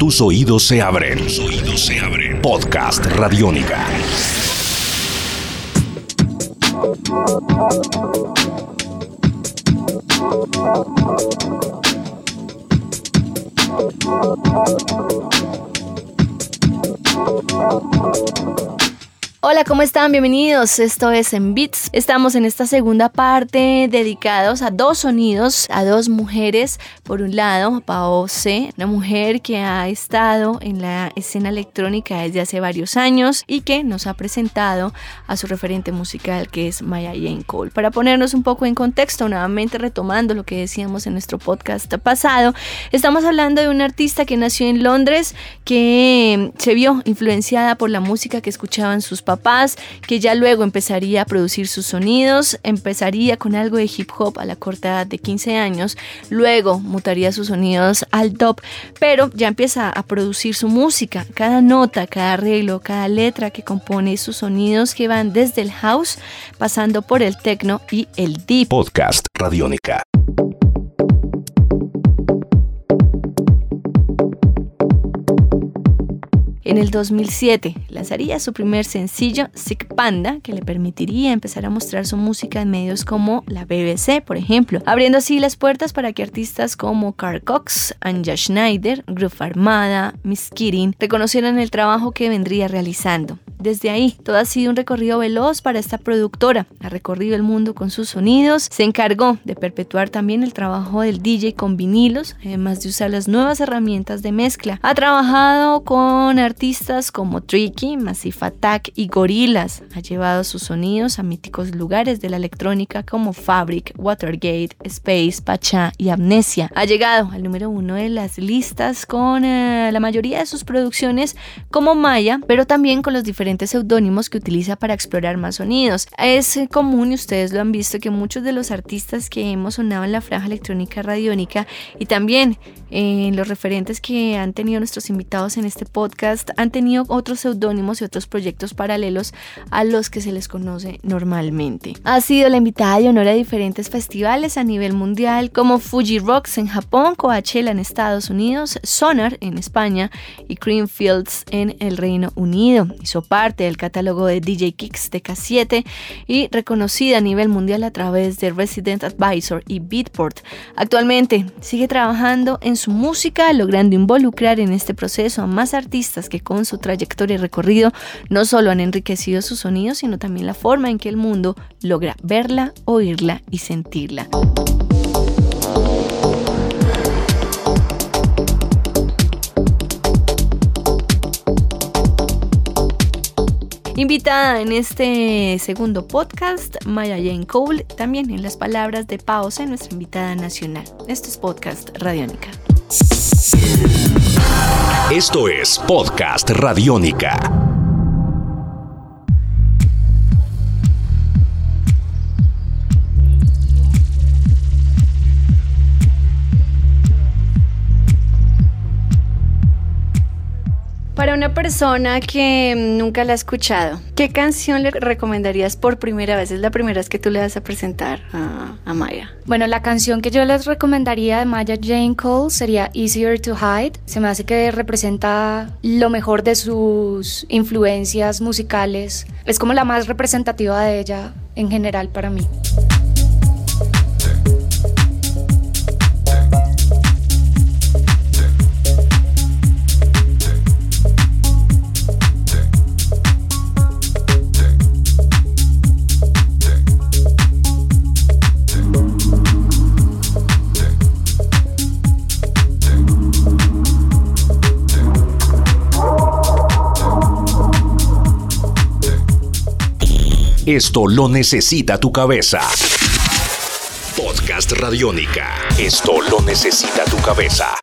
Tus oídos se abren. Tus oídos se abren. Podcast Radiónica. Hola, ¿cómo están? Bienvenidos. Esto es En Beats. Estamos en esta segunda parte dedicados a dos sonidos, a dos mujeres. Por un lado, Pao C, una mujer que ha estado en la escena electrónica desde hace varios años y que nos ha presentado a su referente musical que es Maya Jane Cole. Para ponernos un poco en contexto, nuevamente retomando lo que decíamos en nuestro podcast pasado, estamos hablando de una artista que nació en Londres, que se vio influenciada por la música que escuchaban sus que ya luego empezaría a producir sus sonidos, empezaría con algo de hip hop a la corta edad de 15 años, luego mutaría sus sonidos al top, pero ya empieza a producir su música, cada nota, cada arreglo, cada letra que compone sus sonidos que van desde el house, pasando por el techno y el deep. Podcast Radiónica. En el 2007 lanzaría su primer sencillo, Sick Panda, que le permitiría empezar a mostrar su música en medios como la BBC, por ejemplo, abriendo así las puertas para que artistas como Carl Cox, Anja Schneider, Groove Armada, Miss Kidding reconocieran el trabajo que vendría realizando. Desde ahí, todo ha sido un recorrido veloz para esta productora. Ha recorrido el mundo con sus sonidos, se encargó de perpetuar también el trabajo del DJ con vinilos, además de usar las nuevas herramientas de mezcla. Ha trabajado con artistas como Tricky, Massive Attack y Gorillaz. Ha llevado sus sonidos a míticos lugares de la electrónica como Fabric, Watergate, Space, Pacha y Amnesia. Ha llegado al número uno de las listas con eh, la mayoría de sus producciones como Maya, pero también con los diferentes seudónimos que utiliza para explorar más sonidos. Es común, y ustedes lo han visto, que muchos de los artistas que hemos sonado en la franja electrónica radiónica y también en los referentes que han tenido nuestros invitados en este podcast han tenido otros seudónimos y otros proyectos paralelos a los que se les conoce normalmente. Ha sido la invitada de honor a diferentes festivales a nivel mundial como Fuji Rocks en Japón, Coachella en Estados Unidos, Sonar en España y Creamfields en el Reino Unido. Hizo parte del catálogo de DJ Kicks de K7 y reconocida a nivel mundial a través de Resident Advisor y Beatport. Actualmente sigue trabajando en su música, logrando involucrar en este proceso a más artistas que con su trayectoria y recorrido no solo han enriquecido su sonido, sino también la forma en que el mundo logra verla, oírla y sentirla. Invitada en este segundo podcast, Maya Jane Cole, también en las palabras de Pausa, nuestra invitada nacional. Esto es Podcast Radiónica. Esto es Podcast Radiónica. Para una persona que nunca la ha escuchado, ¿qué canción le recomendarías por primera vez? Es la primera vez que tú le vas a presentar a, Maya. Bueno, la canción que yo les recomendaría de Maya Jane Cole sería Easier to Hide. Se me hace que representa lo mejor de sus influencias musicales. Es como la más representativa de ella en general para mí. Esto lo necesita tu cabeza. Podcast Radiónica. Esto lo necesita tu cabeza.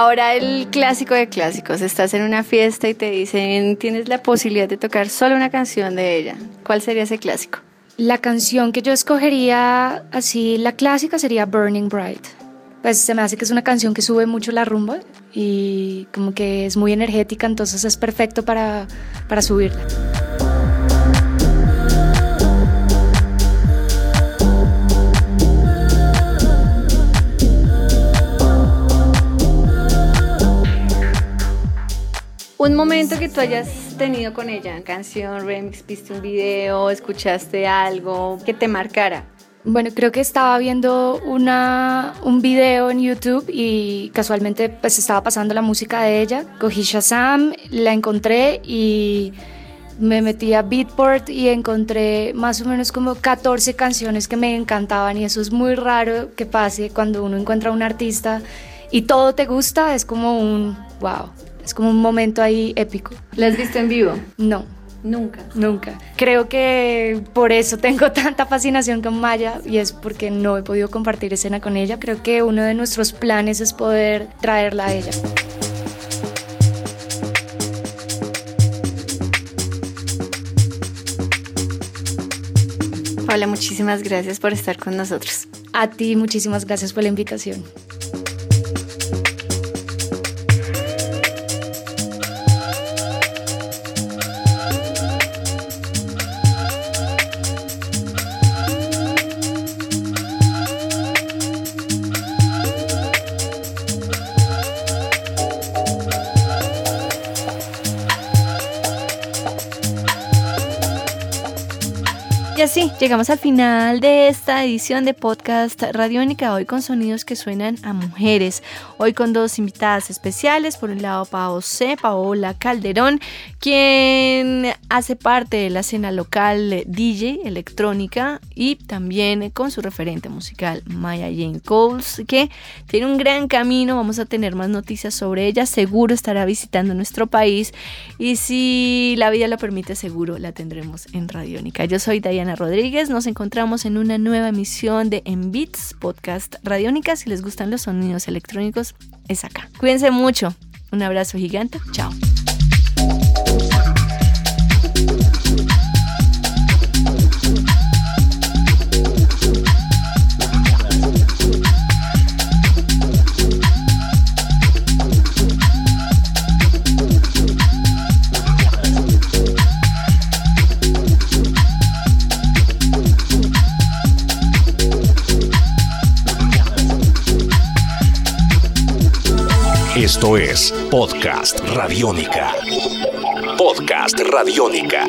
Ahora el clásico de clásicos, estás en una fiesta y te dicen, tienes la posibilidad de tocar solo una canción de ella. ¿Cuál sería ese clásico? La canción que yo escogería así, la clásica sería Burning Bright. pues se me hace que es una canción que sube mucho la rumba y como que es muy energética, entonces es perfecto para, para subirla. Un momento que tú hayas tenido con ella, canción, remix, viste un video, escuchaste algo que te marcara. Bueno, creo que estaba viendo una, un video en YouTube y casualmente pues estaba pasando la música de ella. Cogí Shazam, la encontré y me metí a Beatport y encontré más o menos como 14 canciones que me encantaban y eso es muy raro que pase cuando uno encuentra a un artista y todo te gusta, es como un wow, es como un momento ahí épico. ¿La has visto en vivo? No. Nunca. Nunca. Creo que por eso tengo tanta fascinación con Maya y es porque no he podido compartir escena con ella. Creo que uno de nuestros planes es poder traerla a ella. Paula, muchísimas gracias por estar con nosotros. A ti, muchísimas gracias por la invitación. Y así llegamos al final de esta edición de podcast Radiónica, hoy con sonidos que suenan a mujeres. Hoy con dos invitadas especiales, por un lado Pao Paola Calderón, quien hace parte de la escena local DJ electrónica y también con su referente musical Maya Jane Coles, que tiene un gran camino, vamos a tener más noticias sobre ella, seguro estará visitando nuestro país y si la vida lo permite, seguro la tendremos en Radiónica. Yo soy Diana Rodríguez. Nos encontramos en una nueva emisión de En Beats, podcast Radiónica. Si les gustan los sonidos electrónicos, es acá. Cuídense mucho. Un abrazo gigante. Chao. Esto es Podcast Radiónica. Podcast Radiónica.